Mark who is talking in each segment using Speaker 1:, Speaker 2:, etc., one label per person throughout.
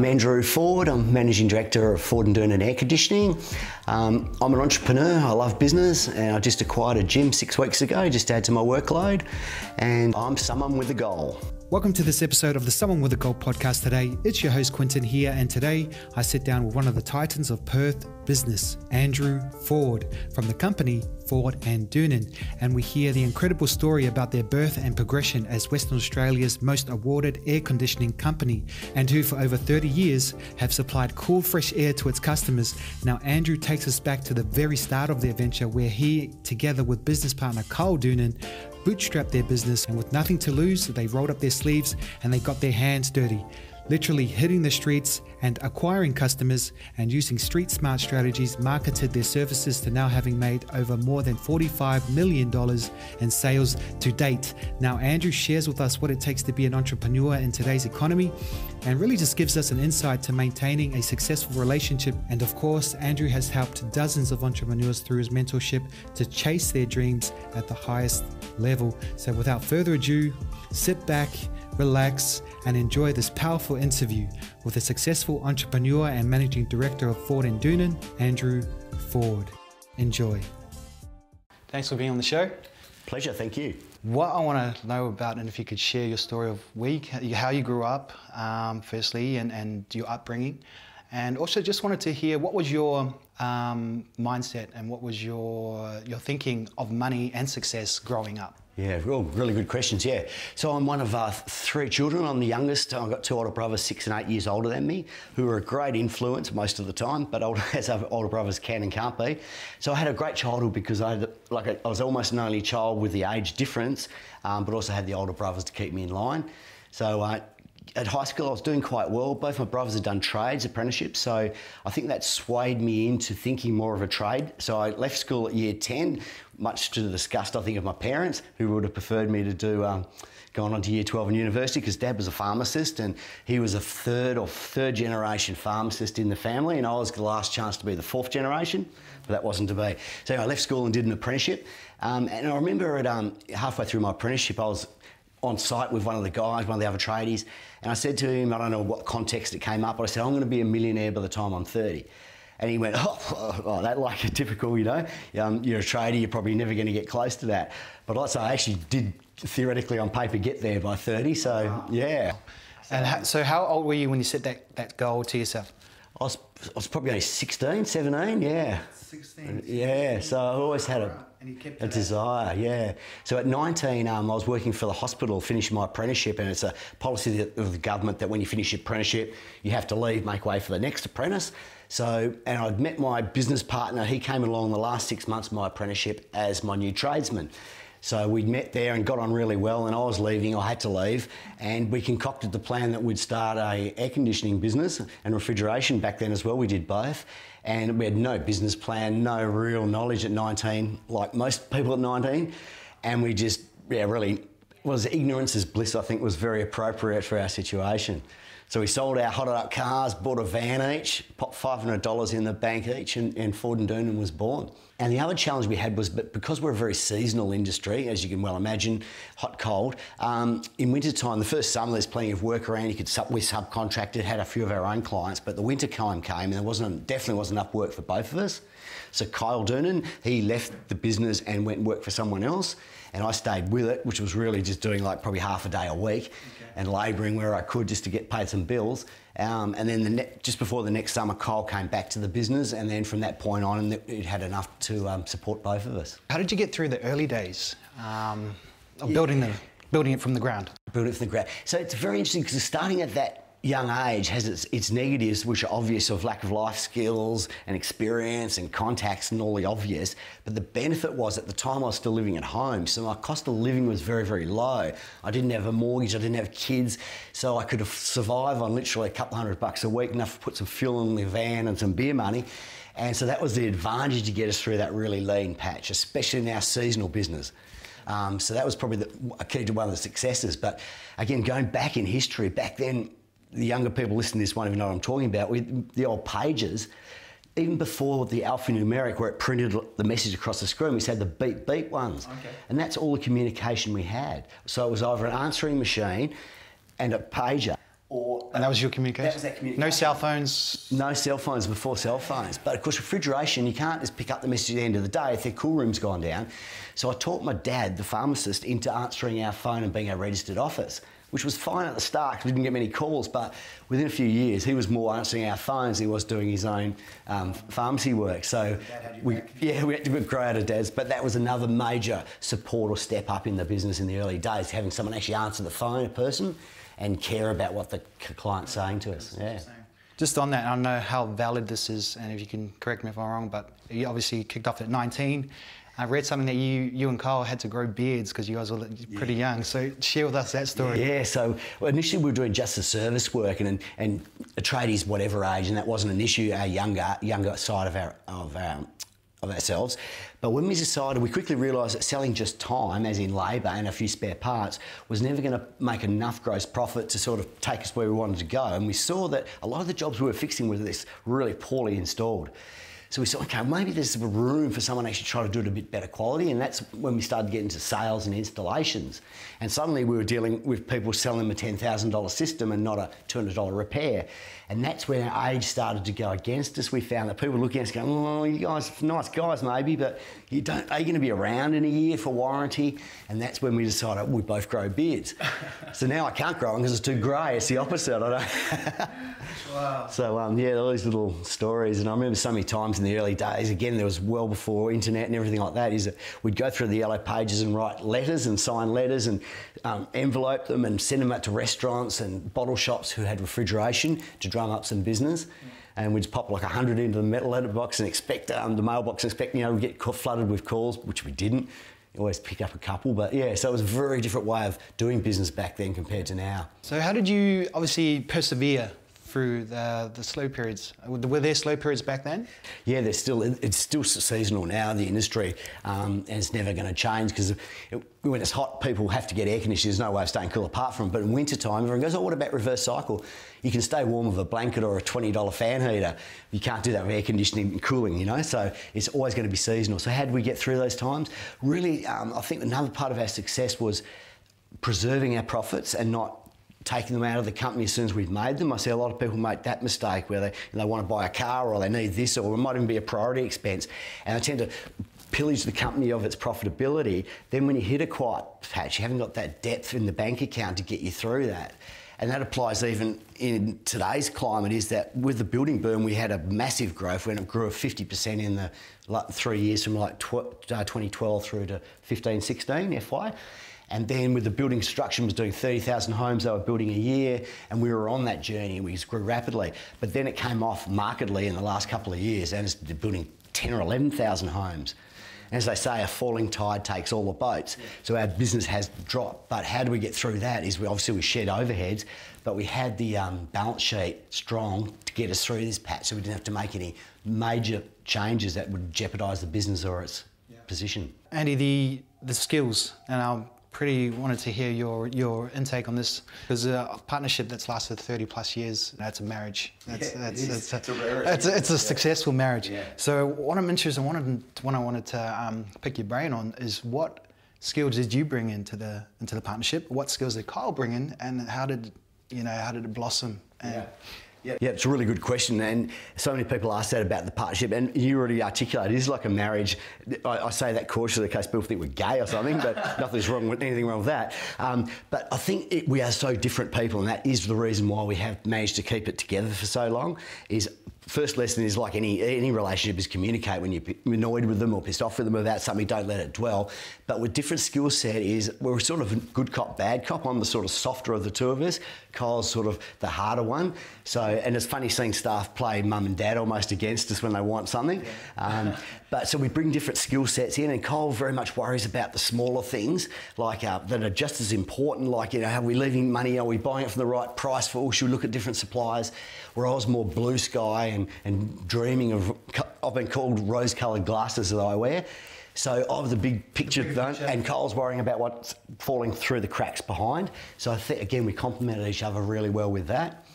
Speaker 1: I'm Andrew Ford. I'm Managing Director of Ford and Doonan Air Conditioning. Um, I'm an entrepreneur. I love business and I just acquired a gym six weeks ago just to add to my workload. And I'm someone with a goal.
Speaker 2: Welcome to this episode of the Someone with a Goal podcast today. It's your host Quinton here, and today I sit down with one of the titans of Perth business, Andrew Ford, from the company Ford and Doonan, and we hear the incredible story about their birth and progression as Western Australia's most awarded air conditioning company, and who for over 30 years have supplied cool, fresh air to its customers. Now, Andrew takes us back to the very start of their venture, where he, together with business partner Kyle Doonan, bootstrapped their business, and with nothing to lose, they rolled up their sleeves and they got their hands dirty literally hitting the streets and acquiring customers and using street smart strategies marketed their services to now having made over more than $45 million in sales to date. Now, Andrew shares with us what it takes to be an entrepreneur in today's economy and really just gives us an insight to maintaining a successful relationship. And of course, Andrew has helped dozens of entrepreneurs through his mentorship to chase their dreams at the highest level. So, without further ado, sit back relax, and enjoy this powerful interview with a successful entrepreneur and managing director of Ford and Doonan, Andrew Ford. Enjoy. Thanks for being on the show.
Speaker 1: Pleasure, thank you.
Speaker 2: What I want to know about, and if you could share your story of week, how you grew up, um, firstly, and, and your upbringing, and also just wanted to hear what was your um, mindset and what was your your thinking of money and success growing up.
Speaker 1: Yeah, real, really good questions. Yeah. So I'm one of uh, three children. I'm the youngest. I've got two older brothers, six and eight years older than me, who are a great influence most of the time, but older, as older brothers can and can't be. So I had a great childhood because I, had, like, I was almost an only child with the age difference, um, but also had the older brothers to keep me in line. So uh, at high school, I was doing quite well. Both my brothers had done trades, apprenticeships, so I think that swayed me into thinking more of a trade. So I left school at year 10, much to the disgust, I think, of my parents, who would have preferred me to do. Um, going on to year 12 in university because dad was a pharmacist and he was a third or third generation pharmacist in the family and I was the last chance to be the fourth generation but that wasn't to be so I left school and did an apprenticeship um, and I remember at um, halfway through my apprenticeship I was on site with one of the guys, one of the other tradies, and I said to him, I don't know what context it came up, but I said, I'm going to be a millionaire by the time I'm 30. And he went, oh, oh, oh that like a typical, you know, um, you're a trader, you're probably never going to get close to that. But I I actually did theoretically on paper get there by 30, so yeah.
Speaker 2: And so how old were you when you set that, that goal to yourself?
Speaker 1: I was, I was probably only 16, 17, yeah.
Speaker 2: 16.
Speaker 1: Yeah, so I always had a, a desire, yeah. So at 19, um, I was working for the hospital, finished my apprenticeship, and it's a policy of the government that when you finish your apprenticeship, you have to leave, make way for the next apprentice. So, and I'd met my business partner. He came along the last six months of my apprenticeship as my new tradesman. So we'd met there and got on really well. And I was leaving, I had to leave, and we concocted the plan that we'd start a air conditioning business and refrigeration back then as well. We did both, and we had no business plan, no real knowledge at 19, like most people at 19, and we just yeah really was ignorance is bliss. I think was very appropriate for our situation. So we sold our hotted up cars, bought a van each, popped $500 in the bank each, and, and Ford and Doonan was born. And the other challenge we had was but because we're a very seasonal industry, as you can well imagine, hot, cold, um, in winter time, the first summer there's plenty of work around. You could sub, we subcontracted, had a few of our own clients, but the winter time came and there wasn't definitely wasn't enough work for both of us. So Kyle Doonan, he left the business and went and worked for someone else, and I stayed with it, which was really just doing like probably half a day a week okay. and labouring where I could just to get paid some bills. Um, and then the just before the next summer, Kyle came back to the business, and then from that point on, it had enough to um, support both of us.
Speaker 2: How did you get through the early days um, of yeah. building the building it from the ground?
Speaker 1: Build it from the ground. So it's very interesting because starting at that young age has its, its negatives, which are obvious of lack of life skills and experience and contacts and all the obvious. But the benefit was at the time I was still living at home, so my cost of living was very, very low. I didn't have a mortgage, I didn't have kids, so I could survive on literally a couple hundred bucks a week, enough to put some fuel in the van and some beer money. And so that was the advantage to get us through that really lean patch, especially in our seasonal business. Um, so that was probably the, key to one of the successes. But again, going back in history, back then the younger people listening to this won't even know what I'm talking about. We, the old pages, even before the alphanumeric, where it printed the message across the screen, we had the beep beep ones. Okay. And that's all the communication we had. So it was either an answering machine and a pager, or
Speaker 2: And that was your communication?
Speaker 1: That was that communication.
Speaker 2: No cell phones?
Speaker 1: No cell phones before cell phones. But of course, refrigeration, you can't just pick up the message at the end of the day if their cool room's gone down. So I taught my dad, the pharmacist, into answering our phone and being our registered office which was fine at the start because we didn't get many calls. But within a few years, he was more answering our phones. He was doing his own um, pharmacy work. So, we, yeah, we had to grow out of Dad's. But that was another major support or step up in the business in the early days, having someone actually answer the phone, a person, and care about what the client's saying to us. Yeah.
Speaker 2: Just on that, I don't know how valid this is, and if you can correct me if I'm wrong, but you obviously kicked off at 19 I read something that you, you and Kyle had to grow beards because you guys were pretty yeah. young. So share with us that story.
Speaker 1: Yeah, so initially we were doing just the service work and, and, and a tradies whatever age, and that wasn't an issue, our younger, younger side of, our, of, our, of ourselves. But when we decided, we quickly realised that selling just time, as in labour and a few spare parts, was never going to make enough gross profit to sort of take us where we wanted to go. And we saw that a lot of the jobs we were fixing were this really poorly installed. So we said, okay, maybe there's a room for someone to actually try to do it a bit better quality. And that's when we started getting into sales and installations. And suddenly we were dealing with people selling them a $10,000 system and not a $200 repair. And that's when our age started to go against us. We found that people were looking at us going, oh, you guys, nice guys maybe, but you don't, are you going to be around in a year for warranty? And that's when we decided we both grow beards. so now I can't grow them because it's too grey. It's the opposite. I don't. wow. So um, yeah, all these little stories. And I remember so many times in the early days, again, there was well before internet and everything like that, is that we'd go through the yellow pages and write letters and sign letters and um, envelope them and send them out to restaurants and bottle shops who had refrigeration to drum up some business. And we'd pop like 100 into the metal letterbox and expect um, the mailbox, and expect, you know, we'd get flooded with calls, which we didn't. Always pick up a couple, but yeah, so it was a very different way of doing business back then compared to now.
Speaker 2: So, how did you obviously persevere through the, the slow periods. Were there slow periods back then?
Speaker 1: Yeah, there's still it's still seasonal now. The industry um, and it's never going to change because when it's hot, people have to get air conditioning. There's no way of staying cool apart from. It. But in winter time, everyone goes, "Oh, what about reverse cycle? You can stay warm with a blanket or a twenty dollar fan heater. You can't do that with air conditioning and cooling, you know. So it's always going to be seasonal. So how do we get through those times? Really, um, I think another part of our success was preserving our profits and not taking them out of the company as soon as we've made them. I see a lot of people make that mistake where they, they want to buy a car or they need this or it might even be a priority expense and they tend to pillage the company of its profitability. Then when you hit a quiet patch, you haven't got that depth in the bank account to get you through that. And that applies even in today's climate is that with the building boom, we had a massive growth when it grew 50% in the three years from like uh, 2012 through to 15, 16 FY. And then with the building construction was doing 30,000 homes they were building a year, and we were on that journey and we grew rapidly. But then it came off markedly in the last couple of years and it's building 10 or 11,000 homes. As they say, a falling tide takes all the boats. So our business has dropped. But how do we get through that? Is we obviously we shed overheads, but we had the um, balance sheet strong to get us through this patch, so we didn't have to make any major changes that would jeopardise the business or its yeah. position.
Speaker 2: Andy, the the skills, and I'll pretty wanted to hear your your intake on this because a partnership that's lasted 30 plus years that's a marriage that's,
Speaker 1: yeah,
Speaker 2: that's,
Speaker 1: it is.
Speaker 2: that's,
Speaker 1: it's a,
Speaker 2: it's a, it's a yeah. successful marriage yeah. so what i'm interested in wanted what i wanted to um, pick your brain on is what skills did you bring into the into the partnership what skills did kyle bring in and how did you know how did it blossom and,
Speaker 1: yeah. Yeah, it's a really good question, and so many people ask that about the partnership, and you already articulated it is like a marriage. I, I say that cautiously in case people think we're gay or something, but nothing's wrong with anything wrong with that. Um, but I think it, we are so different people, and that is the reason why we have managed to keep it together for so long. Is first lesson is like any any relationship is communicate when you're annoyed with them or pissed off with them about something don't let it dwell. But with different skill set is we're sort of good cop bad cop. I'm the sort of softer of the two of us. Kyle's sort of the harder one. So and it's funny seeing staff play mum and dad almost against us when they want something. Um, but so we bring different skill sets in and kyle very much worries about the smaller things like uh, that are just as important. Like you know are we leaving money? Are we buying it for the right price for or should we look at different suppliers where i was more blue sky and, and dreaming of, I've been called rose coloured glasses that I wear. So I was the big picture, big picture. and Kyle's worrying about what's falling through the cracks behind. So I think, again, we complemented each other really well with that.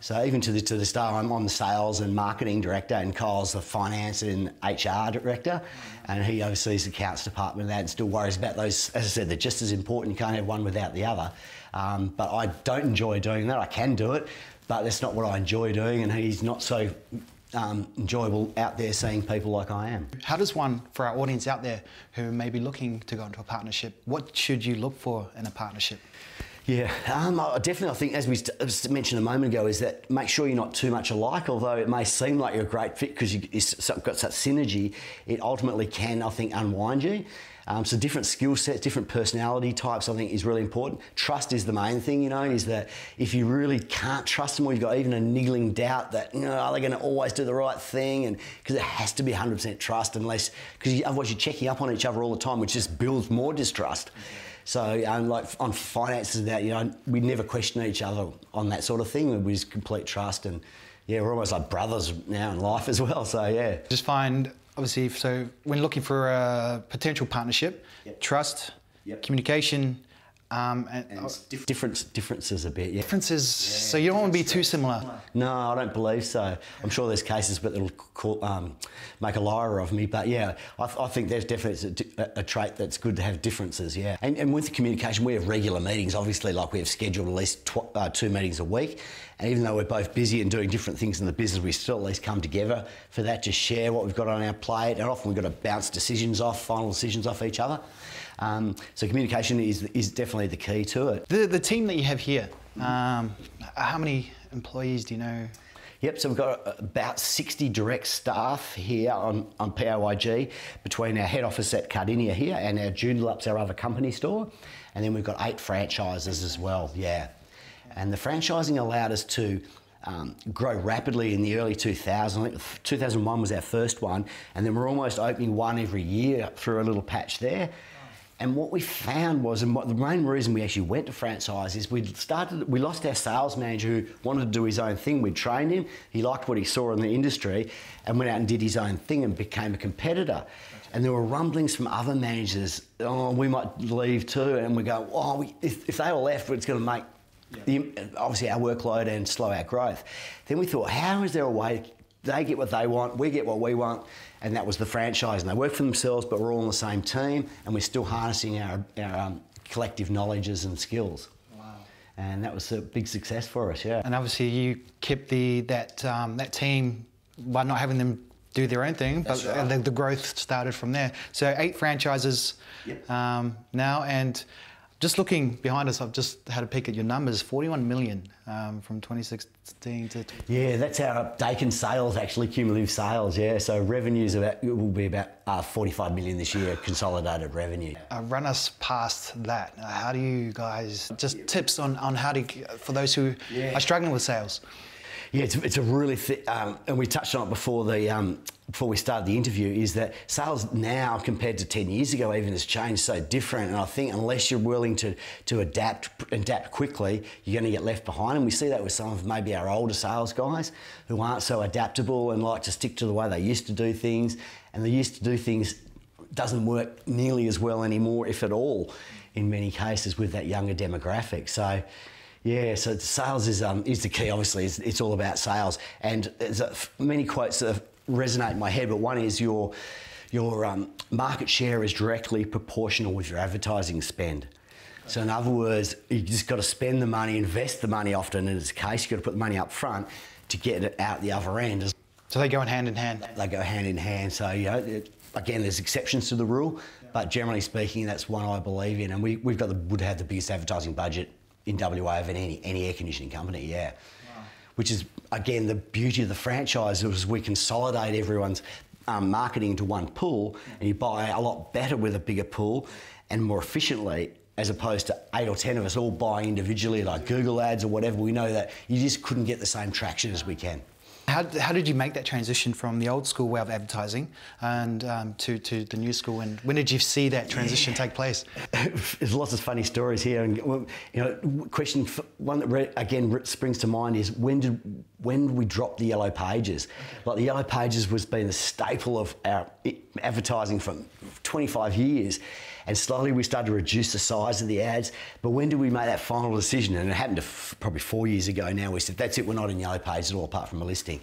Speaker 1: So even to, the, to this day, I'm on the sales and marketing director, and Kyle's the finance and HR director, and he oversees the accounts department and that, and still worries about those. As I said, they're just as important. You can't have one without the other. Um, but I don't enjoy doing that. I can do it, but that's not what I enjoy doing, and he's not so um, enjoyable out there seeing people like I am.
Speaker 2: How does one, for our audience out there who may be looking to go into a partnership, what should you look for in a partnership?
Speaker 1: Yeah, um, I definitely. I think, as we mentioned a moment ago, is that make sure you're not too much alike. Although it may seem like you're a great fit because you've got such synergy, it ultimately can, I think, unwind you. Um, so different skill sets, different personality types, I think is really important. Trust is the main thing, you know, is that if you really can't trust them or you've got even a niggling doubt that, you know, are they going to always do the right thing? And because it has to be 100% trust unless, because otherwise you're checking up on each other all the time, which just builds more distrust. So, um, like on finances, and that you know, we never question each other on that sort of thing. We just complete trust, and yeah, we're almost like brothers now in life as well. So yeah,
Speaker 2: just find obviously. So when looking for a potential partnership, yep. trust, yep. communication,
Speaker 1: um, and, and dif- difference, differences a bit, yeah.
Speaker 2: Differences, yeah, so you don't want to be too similar?
Speaker 1: No, I don't believe so. I'm sure there's cases, but it'll call, um, make a liar of me. But yeah, I, th- I think there's definitely a, a, trait that's good to have differences, yeah. And, and, with the communication, we have regular meetings, obviously, like we have scheduled at least tw- uh, two meetings a week. And even though we're both busy and doing different things in the business, we still at least come together for that to share what we've got on our plate. And often we've got to bounce decisions off, final decisions off each other. Um, so communication is, is definitely the key to it.
Speaker 2: The, the team that you have here, um, how many employees do you know?
Speaker 1: Yep, so we've got about 60 direct staff here on, on PAYG between our head office at Cardinia here and our Joondalup's our other company store. And then we've got eight franchises as well, yeah. And the franchising allowed us to um, grow rapidly in the early 2000s. 2001 was our first one, and then we're almost opening one every year through a little patch there. And what we found was, and what, the main reason we actually went to franchise is we started, we lost our sales manager who wanted to do his own thing. We trained him, he liked what he saw in the industry, and went out and did his own thing and became a competitor. And there were rumblings from other managers, oh, we might leave too. And we go, oh, we, if, if they all left, it's going to make yeah. the, obviously our workload and slow our growth. Then we thought, how is there a way they get what they want, we get what we want, and that was the franchise. And they work for themselves, but we're all on the same team, and we're still harnessing our, our um, collective knowledges and skills. Wow. And that was a big success for us, yeah.
Speaker 2: And obviously, you kept the that um, that team by not having them do their own thing, but right. the, the, growth started from there. So eight franchises yep. um, now, and just looking behind us, I've just had a peek at your numbers 41 million um, from 2016 to.
Speaker 1: Yeah, that's our Daikin sales, actually, cumulative sales, yeah. So revenues about, will be about uh, 45 million this year, consolidated revenue.
Speaker 2: Uh, run us past that. Uh, how do you guys, just tips on, on how to, for those who yeah. are struggling with sales?
Speaker 1: Yeah, it's, it's a really, th- um, and we touched on it before the um, before we started the interview, is that sales now compared to 10 years ago even has changed so different. And I think unless you're willing to, to adapt adapt quickly, you're going to get left behind. And we see that with some of maybe our older sales guys who aren't so adaptable and like to stick to the way they used to do things. And they used to do things doesn't work nearly as well anymore, if at all, in many cases with that younger demographic. So yeah, so sales is um, is the key. Obviously, it's, it's all about sales, and there's a, many quotes that resonate in my head. But one is your your um, market share is directly proportional with your advertising spend. So in other words, you just got to spend the money, invest the money. Often in this case, you got to put the money up front to get it out the other end.
Speaker 2: So they go hand in hand.
Speaker 1: They go hand in hand. So you know, it, again, there's exceptions to the rule, but generally speaking, that's one I believe in. And we, we've got the, would have the biggest advertising budget in WA of any, any air conditioning company, yeah. Wow. Which is, again, the beauty of the franchise is we consolidate everyone's um, marketing into one pool and you buy a lot better with a bigger pool and more efficiently as opposed to eight or ten of us all buying individually like Google ads or whatever. We know that you just couldn't get the same traction as we can.
Speaker 2: How, how did you make that transition from the old school way of advertising and um, to, to the new school? And when did you see that transition yeah. take place?
Speaker 1: There's lots of funny stories here. And you know, question one that again springs to mind is when did when did we drop the yellow pages? Like the yellow pages was being the staple of our advertising for 25 years. And slowly we started to reduce the size of the ads. But when did we make that final decision? And it happened f- probably four years ago now. We said, that's it, we're not in Yellow Pages at all, apart from a listing.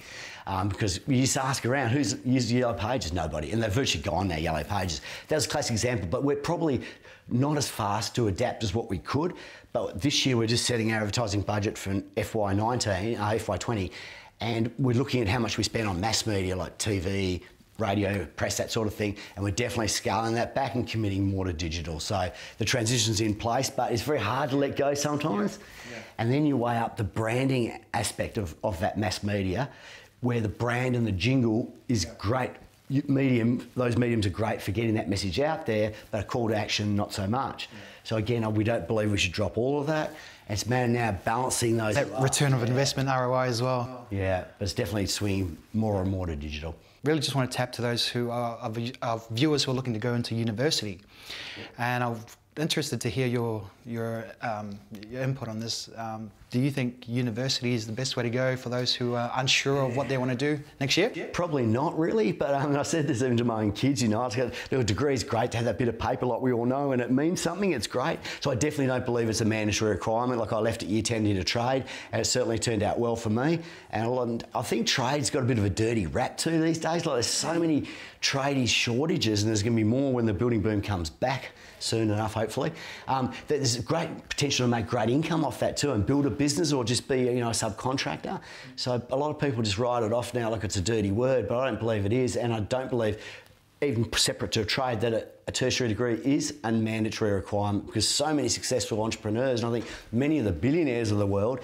Speaker 1: Um, because you used to ask around, who's used Yellow Pages? Nobody. And they've virtually gone now, Yellow Pages. That was a classic example, but we're probably not as fast to adapt as what we could. But this year we're just setting our advertising budget for FY19, uh, FY20, and we're looking at how much we spend on mass media like TV, radio, press, that sort of thing. And we're definitely scaling that back and committing more to digital. So the transition's in place, but it's very hard to let go sometimes. Yeah. Yeah. And then you weigh up the branding aspect of, of that mass media, where the brand and the jingle is yeah. great. Medium, those mediums are great for getting that message out there, but a call to action, not so much. So again, we don't believe we should drop all of that. It's man now balancing those.
Speaker 2: That return of investment ROI as well.
Speaker 1: Yeah, but it's definitely swinging more and more to digital
Speaker 2: really just want to tap to those who are, are, viewers who are looking to go into university. And I'm interested to hear your, your, um, your input on this. Um, do you think university is the best way to go for those who are unsure of what they want to do next year?
Speaker 1: Yeah. Probably not really, but um, I said this even to my own kids, you know, a degree is great to have that bit of paper like we all know and it means something, it's great. So I definitely don't believe it's a mandatory requirement. Like I left at year 10 into trade and it certainly turned out well for me. And I think trade's got a bit of a dirty rap too these days. Like there's so many tradie shortages and there's going to be more when the building boom comes back soon enough, hopefully. Um, there's great potential to make great income off that too and build a business or just be you know a subcontractor. So a lot of people just write it off now like it's a dirty word, but I don't believe it is, and I don't believe even separate to a trade that a, a tertiary degree is a mandatory requirement because so many successful entrepreneurs, and I think many of the billionaires of the world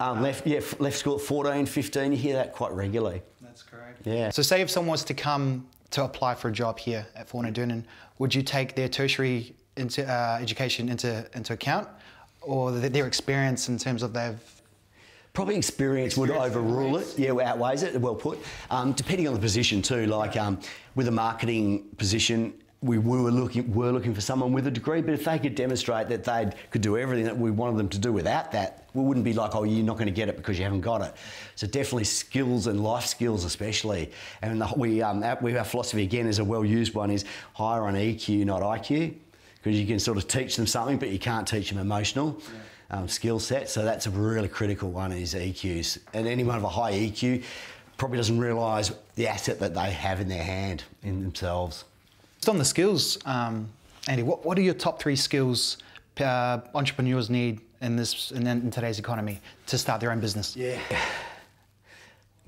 Speaker 1: um, left, yeah, left school at 14, 15. You hear that quite regularly.
Speaker 2: That's correct.
Speaker 1: Yeah.
Speaker 2: So, say if someone was to come to apply for a job here at and Doonan, would you take their tertiary into, uh, education into, into account or their experience in terms of they've
Speaker 1: Probably experience, would overrule it. Yeah, outweighs it. Well put. Um, depending on the position too. Like um, with a marketing position, we were looking were looking for someone with a degree, but if they could demonstrate that they could do everything that we wanted them to do without that, we wouldn't be like, oh, you're not going to get it because you haven't got it. So definitely skills and life skills, especially. And the, we um, our, our philosophy again is a well used one is hire on EQ, not IQ because you can sort of teach them something, but you can't teach them emotional yeah. um, skill set. So that's a really critical one is EQs. And anyone of a high EQ probably doesn't realise the asset that they have in their hand in themselves.
Speaker 2: Just on the skills, um, Andy, what, what are your top three skills uh, entrepreneurs need in this in, in, today's economy to start their own business?
Speaker 1: Yeah.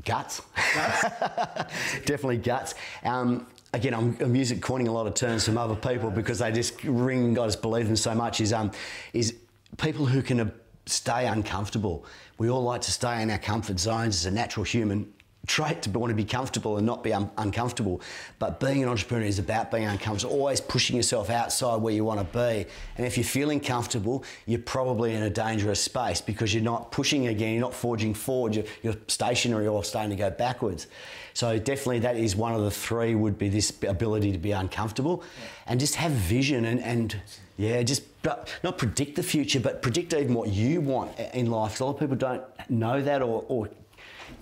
Speaker 1: Guts. guts. Definitely guts. Um, again, I'm, I'm using coining a lot of terms from other people because they just ring God, just believe them so much. Is um, is people who can uh, stay uncomfortable. We all like to stay in our comfort zones as a natural human trait to want to be comfortable and not be un- uncomfortable. But being an entrepreneur is about being uncomfortable, always pushing yourself outside where you want to be. And if you're feeling comfortable, you're probably in a dangerous space because you're not pushing again, you're not forging forward, you're, you're stationary or starting to go backwards. So definitely that is one of the three would be this ability to be uncomfortable and just have vision and, and yeah, just not predict the future, but predict even what you want in life. A lot of people don't know that or, or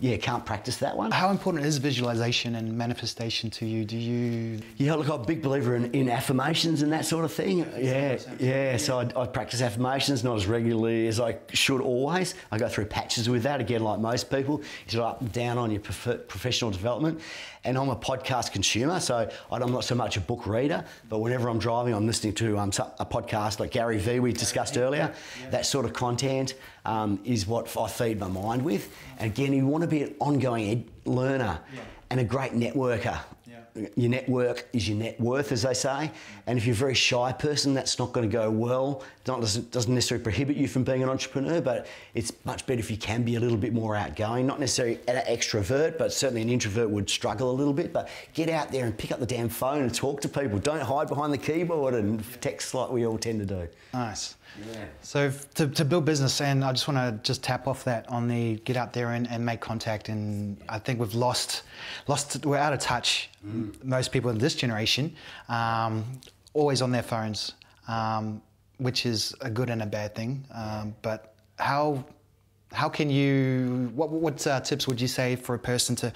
Speaker 1: yeah, can't practice that one.
Speaker 2: How important is visualization and manifestation to you? Do you?
Speaker 1: Yeah, look, I'm a big believer in, in affirmations and that sort of thing. Yeah, yeah. So I, I, practice affirmations not as regularly as I should always. I go through patches with that again, like most people. You're up and down on your prof- professional development. And I'm a podcast consumer, so I'm not so much a book reader. But whenever I'm driving, I'm listening to um, a podcast like Gary Vee we discussed earlier. That sort of content um, is what I feed my mind with. And again, you want to be an ongoing ed- learner yeah. and a great networker. Yeah. Your network is your net worth, as they say. And if you're a very shy person, that's not going to go well. It doesn't, doesn't necessarily prohibit you from being an entrepreneur, but it's much better if you can be a little bit more outgoing. Not necessarily an extrovert, but certainly an introvert would struggle a little bit. But get out there and pick up the damn phone and talk to people. Don't hide behind the keyboard and text like we all tend to do.
Speaker 2: Nice. Yeah. So to, to build business, and I just want to just tap off that on the get out there and, and make contact. And I think we've lost, lost, we're out of touch. Mm. Most people in this generation, um, always on their phones, um, which is a good and a bad thing. Um, but how how can you what what uh, tips would you say for a person to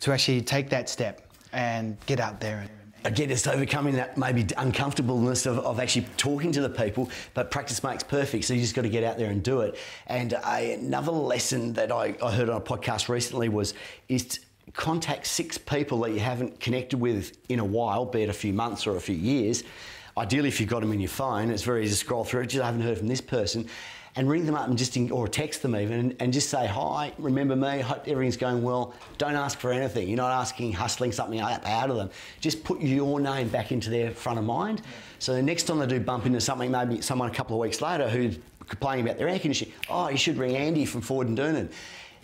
Speaker 2: to actually take that step and get out there and
Speaker 1: again, it's overcoming that maybe uncomfortableness of, of, actually talking to the people, but practice makes perfect. So you just got to get out there and do it. And another lesson that I, I, heard on a podcast recently was is contact six people that you haven't connected with in a while, be it a few months or a few years. Ideally, if you've got them in your phone, it's very easy to scroll through. Just I haven't heard from this person and ring them up and just or text them even and, and, just say hi remember me? Hope everything's going well. Don't ask for anything. You're not asking hustling something out of them. Just put your name back into their front of mind. So the next time they do bump into something maybe someone a couple of weeks later who's complaining about their air conditioning oh you should ring andy from ford and doonan.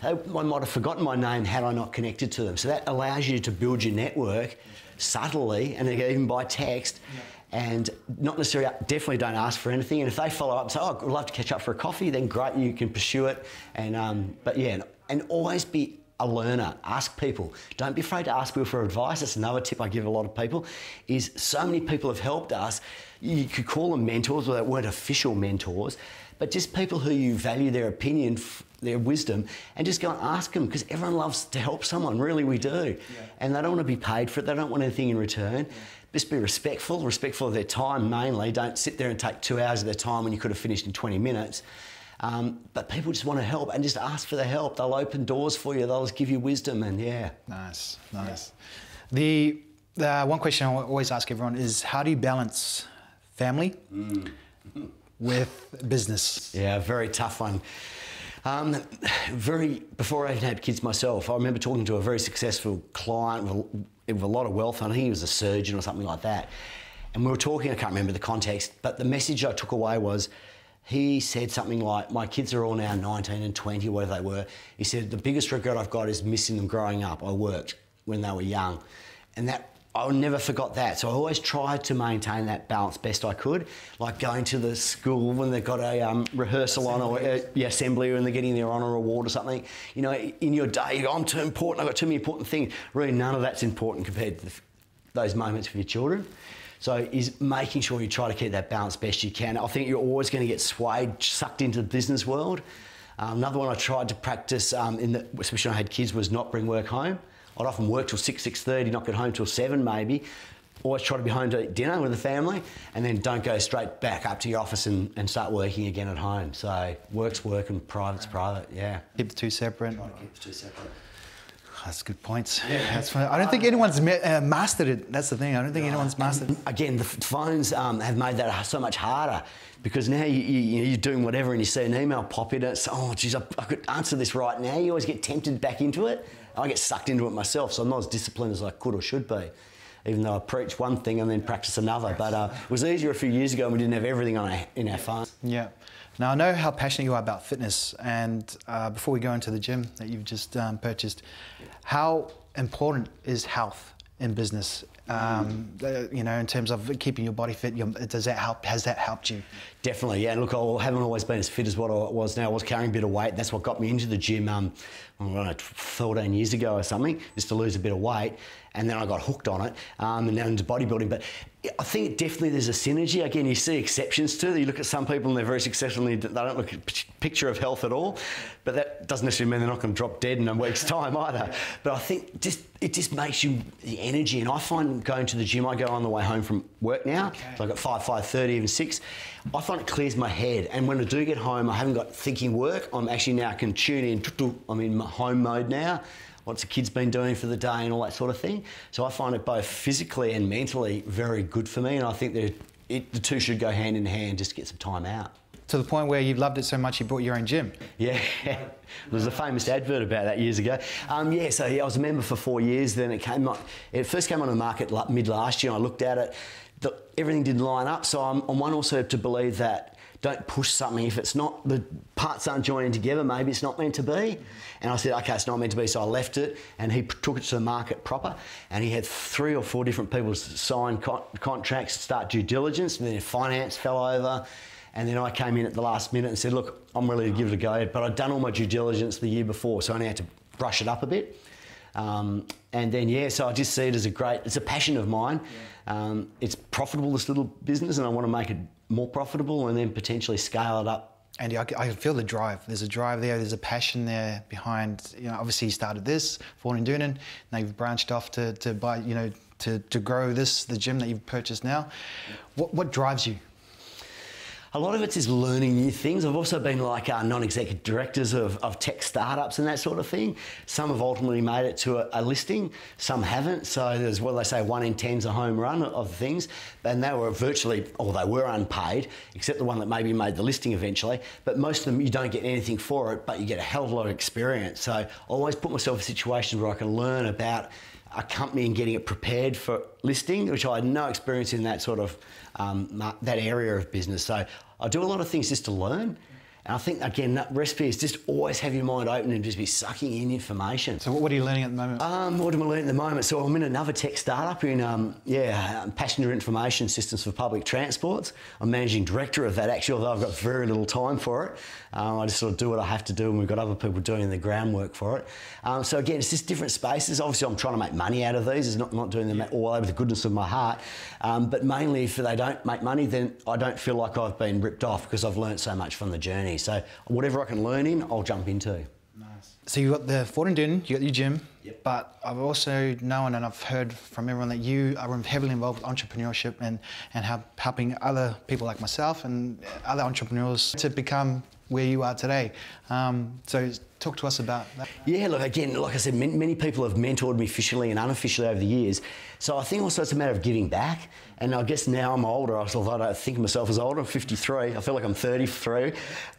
Speaker 1: I might have forgotten my name had I not connected to them. So that allows you to build your network subtly and even by text. Yeah and not necessarily, definitely don't ask for anything. And if they follow up and say, oh, I'd love to catch up for a coffee, then great, you can pursue it. And, um, but yeah, and, and always be a learner. Ask people. Don't be afraid to ask people for advice. That's another tip I give a lot of people. Is so many people have helped us. You could call them mentors, or they weren't official mentors, but just people who you value their opinion, their wisdom, and just go and ask them because everyone loves to help someone. Really, we do. Yeah. And they don't want to be paid for it. They don't want anything in return. Yeah just be respectful, respectful of their time mainly. Don't sit there and take two hours of their time when you could have finished in 20 minutes. Um, but people just want to help and just ask for the help. They'll open doors for you. They'll give you wisdom and yeah.
Speaker 2: Nice, nice. The, the one question I always ask everyone is how do you balance family mm. with business?
Speaker 1: Yeah, very tough one. Um, very before I even had kids myself, I remember talking to a very successful client with, a lot of wealth. I think he was a surgeon or something like that. And we were talking. I can't remember the context, but the message I took away was he said something like, My kids are all now 19 and 20, whatever they were. He said, The biggest regret I've got is missing them growing up. I worked when they were young. And that I never forgot that. So I always tried to maintain that balance best I could, like going to the school when they've got a um, rehearsal on or uh, yeah, assembly and they're getting their honour award or something. You know, in your day, you go, I'm too important, I've got too many important things. Really, none of that's important compared to the, those moments with your children. So is making sure you try to keep that balance best you can. I think you're always going to get swayed, sucked into the business world. Um, another one I tried to practice, um, in the, especially when I had kids, was not bring work home. I'd often work till 6, 6.30, not get home till 7 maybe. Always try to be home to eat dinner with the family and then don't go straight back up to your office and, and start working again at home. So work's work and private's private, yeah.
Speaker 2: Keep the two separate.
Speaker 1: Try to keep the two separate.
Speaker 2: That's good points. Yeah. That's I don't think anyone's uh, mastered it. That's the thing. I don't think anyone's mastered it.
Speaker 1: Again, the phones um, have made that so much harder because now you, you, are doing whatever and you see an email pop in. It's, oh, geez, I, I could answer this right now. You always get tempted back into it. I get sucked into it myself, so I'm not as disciplined as I could or should be. Even though I preach one thing and then practice another, but uh, it was easier a few years ago when we didn't have everything on our, in our phone.
Speaker 2: Yeah. Now I know how passionate you are about fitness, and uh, before we go into the gym that you've just um, purchased, how important is health in business? Um, you know, in terms of keeping your body fit, does that help? Has that helped you?
Speaker 1: Definitely, yeah. Look, I haven't always been as fit as what I was now. I was carrying a bit of weight. That's what got me into the gym. Um, I don't know, 14 years ago or something, just to lose a bit of weight and then I got hooked on it, um, and now into bodybuilding. But I think definitely there's a synergy. Again, you see exceptions to it. You look at some people and they're very successful and they don't look at a picture of health at all, but that doesn't necessarily mean they're not going to drop dead in a week's time either. But I think just it just makes you the energy. And I find going to the gym, I go on the way home from work now, okay. like at 5, 5.30, even 6, I find it clears my head. And when I do get home, I haven't got thinking work. I'm actually now can tune in. I'm in my home mode now what's the kids been doing for the day and all that sort of thing. So I find it both physically and mentally very good for me, and I think it, the two should go hand in hand. Just get some time out.
Speaker 2: To the point where you loved it so much you bought your own gym.
Speaker 1: Yeah, there's a famous advert about that years ago. Um, yeah, so I was a member for four years. Then it came, it first came on the market mid last year. and I looked at it. The, everything didn't line up. So I'm, I'm one also to believe that don't push something if it's not the parts aren't joining together maybe it's not meant to be and i said okay it's not meant to be so i left it and he took it to the market proper and he had three or four different people sign con- contracts start due diligence and then finance fell over and then I came in at the last minute and said, look, I'm ready to give it a go. But I'd done all my due diligence the year before, so I only had to brush it up a bit. Um, and then, yeah, so I just see it as a great, it's a passion of mine. Yeah. Um, it's profitable, this little business, and I want to make it more profitable and then potentially scale it up
Speaker 2: Andy, I, I feel the drive. There's a drive there. There's a passion there behind. You know, obviously you started this, Ford and Doonan. You've branched off to, to buy, you know, to, to grow this, the gym that you've purchased now. What, what drives you?
Speaker 1: A lot of it is learning new things. I've also been like uh, non-executive directors of, of tech startups and that sort of thing. Some have ultimately made it to a, a listing, some haven't. So there's what they say, one in ten's a home run of things. And they were virtually, or they were unpaid, except the one that maybe made the listing eventually. But most of them, you don't get anything for it, but you get a hell of a lot of experience. So I always put myself in situations where I can learn about a company and getting it prepared for listing, which I had no experience in that sort of um, that area of business. So I do a lot of things just to learn. And I think again, that recipe is just always have your mind open and just be sucking in information.
Speaker 2: So what are you learning at the moment?
Speaker 1: Um, what am I learning at the moment? So I'm in another tech startup in um, yeah passenger information systems for public transports. I'm managing director of that actually, although I've got very little time for it. Um, I just sort of do what I have to do, and we've got other people doing the groundwork for it. Um, so again, it's just different spaces. Obviously, I'm trying to make money out of these. It's not not doing them all over the goodness of my heart. Um, but mainly, if they don't make money, then I don't feel like I've been ripped off because I've learned so much from the journey. So whatever I can learn in, I'll jump into.
Speaker 2: Nice. So you've got the Ford and Dune, you got your gym, yep. but I've also known and I've heard from everyone that you are heavily involved with entrepreneurship and, and helping other people like myself and other entrepreneurs to become where you are today. Um, so talk to us about that.
Speaker 1: Yeah, look, again, like I said, many, people have mentored me officially and unofficially over the years. So I think also it's a matter of giving back. And I guess now I'm older, although I don't think of myself as older, I'm 53, I feel like I'm 33.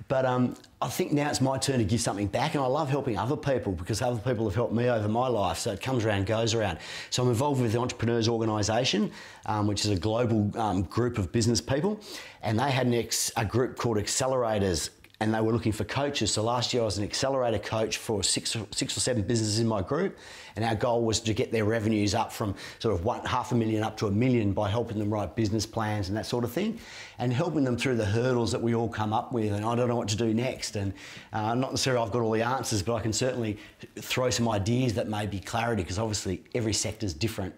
Speaker 1: But um, I think now it's my turn to give something back. And I love helping other people because other people have helped me over my life. So it comes around, goes around. So I'm involved with the Entrepreneurs Organisation, um, which is a global um, group of business people. And they had ex- a group called Accelerators and they were looking for coaches. So last year I was an accelerator coach for six six or seven businesses in my group, and our goal was to get their revenues up from sort of one, half a million up to a million by helping them write business plans and that sort of thing, and helping them through the hurdles that we all come up with. And I don't know what to do next, and uh, not necessarily I've got all the answers, but I can certainly throw some ideas that may be clarity because obviously every sector is different.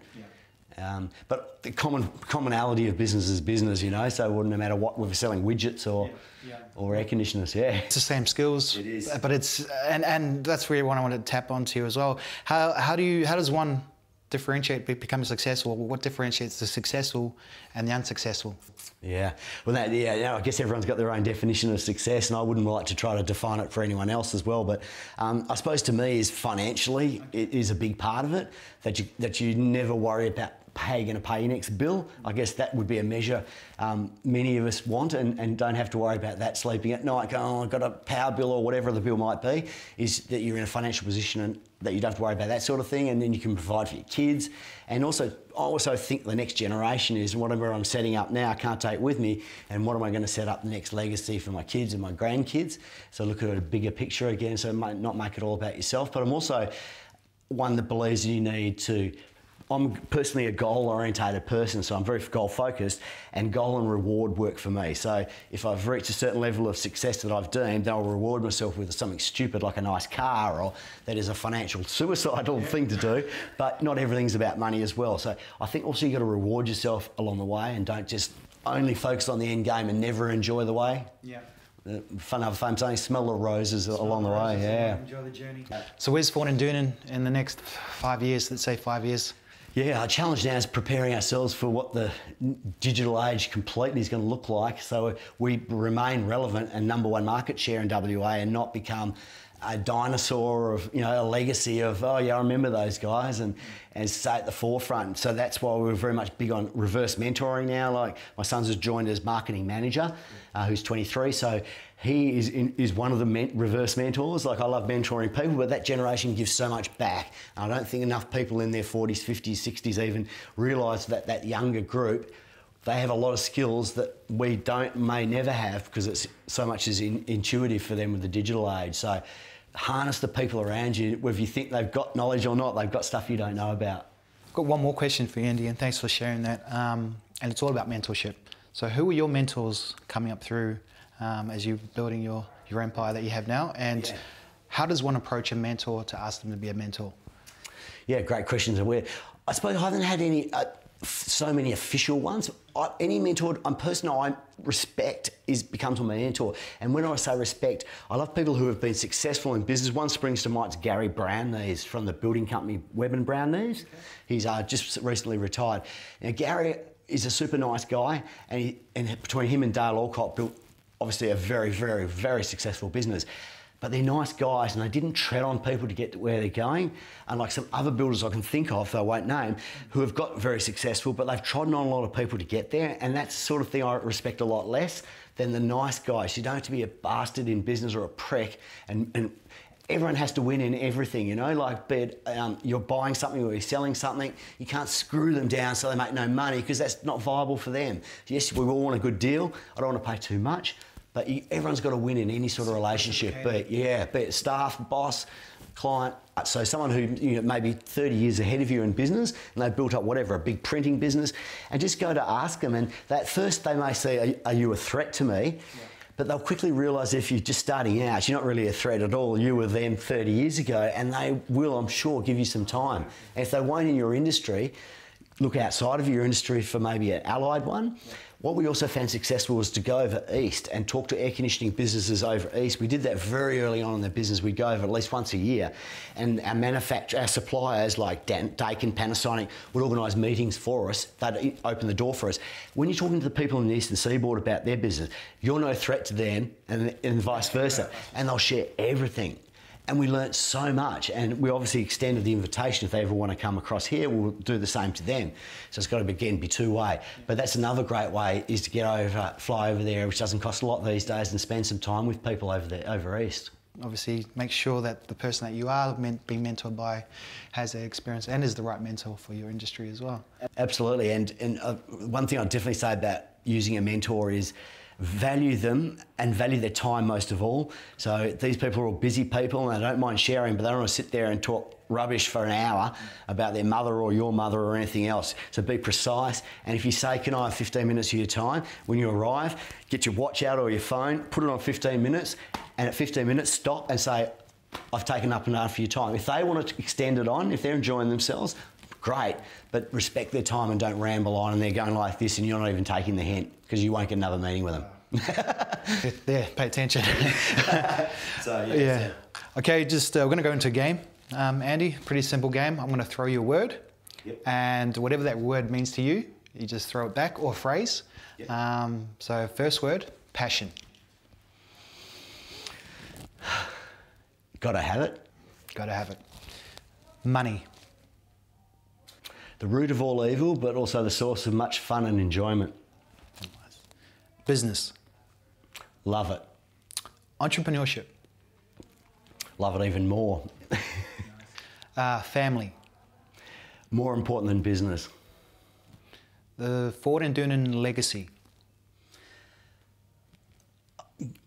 Speaker 1: Yeah. Um, but the common commonality of business is business, you know. So no matter what we're selling widgets or yeah, yeah. or air conditioners, yeah,
Speaker 2: it's the same skills. It is, but it's and and that's really what I want to tap onto as well. How how do you how does one differentiate become successful? What differentiates the successful and the unsuccessful?
Speaker 1: Yeah, well, that, yeah, yeah, I guess everyone's got their own definition of success, and I wouldn't like to try to define it for anyone else as well. But um, I suppose to me, is financially it is a big part of it that you that you never worry about you going to pay your next bill. I guess that would be a measure um, many of us want and, and, don't have to worry about that sleeping at night, going, oh, I've got a power bill or whatever the bill might be, is that you're in a financial position and that you don't have to worry about that sort of thing and then you can provide for your kids. And also, I also think the next generation is whatever I'm setting up now, I can't take with me and what am I going to set up the next legacy for my kids and my grandkids. So look at a bigger picture again, so not make it all about yourself. But I'm also one that believes you need to I'm personally a goal orientated person, so I'm very goal focused, and goal and reward work for me. So if I've reached a certain level of success that I've deemed, then I'll reward myself with something stupid like a nice car, or that is a financial suicidal thing to do. But not everything's about money as well. So I think also you've got to reward yourself along the way and don't just only focus on the end game and never enjoy the way.
Speaker 2: Yeah.
Speaker 1: The fun of fun saying smell the roses smell along the, the way, yeah.
Speaker 2: Enjoy the journey. So where's Ford and Dune in the next five years, let's say five years?
Speaker 1: Yeah, our challenge now is preparing ourselves for what the digital age completely is going to look like so we remain relevant and number one market share in WA and not become a dinosaur of you know a legacy of oh yeah I remember those guys and and stay at the forefront. So that's why we're very much big on reverse mentoring now. Like my son's has joined as marketing manager, uh, who's 23. So he is in, is one of the men, reverse mentors. Like I love mentoring people, but that generation gives so much back. I don't think enough people in their 40s, 50s, 60s even realise that that younger group they have a lot of skills that we don't may never have because it's so much is in, intuitive for them with the digital age. So harness the people around you, whether you think they've got knowledge or not, they've got stuff you don't know about.
Speaker 2: I've got one more question for you, Andy, and thanks for sharing that. Um, and it's all about mentorship. So, who are your mentors coming up through um, as you're building your, your empire that you have now? And yeah. how does one approach a mentor to ask them to be a mentor?
Speaker 1: Yeah, great questions. And I suppose I haven't had any. Uh, so many official ones. I, any mentor, I'm person I respect is becomes my mentor. And when I say respect, I love people who have been successful in business. One springs to mind is Gary Brown-Neaves from the building company Webb and Brown-Neaves. Okay. He's uh, just recently retired. Now Gary is a super nice guy, and, he, and between him and Dale Alcock built obviously a very, very, very successful business but they're nice guys and they didn't tread on people to get to where they're going. Unlike some other builders I can think of, I won't name, who have got very successful, but they've trodden on a lot of people to get there. And that's the sort of thing I respect a lot less than the nice guys. You don't have to be a bastard in business or a prick and, and everyone has to win in everything, you know, like um, you're buying something or you're selling something, you can't screw them down so they make no money because that's not viable for them. Yes, we all want a good deal. I don't want to pay too much, but you, everyone's got to win in any sort of relationship. But yeah, be it staff, boss, client. So someone who you know, maybe 30 years ahead of you in business, and they've built up whatever a big printing business, and just go to ask them. And that first they may say, "Are, are you a threat to me?" Yeah. But they'll quickly realise if you're just starting out, you're not really a threat at all. You were them 30 years ago, and they will, I'm sure, give you some time. And if they won't in your industry, look outside of your industry for maybe an allied one. Yeah. What we also found successful was to go over east and talk to air conditioning businesses over east. We did that very early on in the business. We'd go over at least once a year, and our manufacturer, our suppliers like Daikin, Panasonic would organise meetings for us. They'd open the door for us. When you're talking to the people in the eastern seaboard about their business, you're no threat to them, and, and vice versa, and they'll share everything and we learnt so much. And we obviously extended the invitation if they ever want to come across here, we'll do the same to them. So it's got to again be two way. But that's another great way is to get over, fly over there, which doesn't cost a lot these days, and spend some time with people over there, over east.
Speaker 2: Obviously, make sure that the person that you are meant, being mentored by has the experience and is the right mentor for your industry as well.
Speaker 1: Absolutely, and and uh, one thing I'd definitely say about using a mentor is value them and value their time most of all. So these people are all busy people and they don't mind sharing, but they don't want to sit there and talk rubbish for an hour about their mother or your mother or anything else. So be precise. And if you say, Can I have 15 minutes of your time? When you arrive, get your watch out or your phone, put it on 15 minutes, and at 15 minutes, stop and say, I've taken up enough of your time. If they want to extend it on, if they're enjoying themselves, great, but respect their time and don't ramble on and they're going like this and you're not even taking the hint because you won't get another meeting with them.
Speaker 2: yeah, pay attention. so, yeah. yeah. Okay, just uh, we're going to go into a game. Um, Andy, pretty simple game. I'm going to throw you a word, yep. and whatever that word means to you, you just throw it back or phrase. Yep. Um, so, first word, passion.
Speaker 1: Gotta have it.
Speaker 2: Gotta have it. Money
Speaker 1: the root of all evil, but also the source of much fun and enjoyment.
Speaker 2: Business.
Speaker 1: Love it.
Speaker 2: Entrepreneurship.
Speaker 1: Love it even more.
Speaker 2: uh, family.
Speaker 1: More important than business.
Speaker 2: The Ford and Doonan legacy.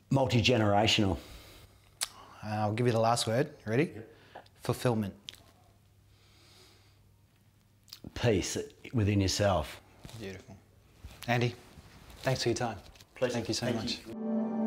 Speaker 1: Multi generational.
Speaker 2: Uh, I'll give you the last word. Ready? Yep. Fulfillment
Speaker 1: peace within yourself.
Speaker 2: Beautiful. Andy, thanks for your time.
Speaker 1: Pleasure.
Speaker 2: Thank you so
Speaker 1: Thank
Speaker 2: much.
Speaker 1: You.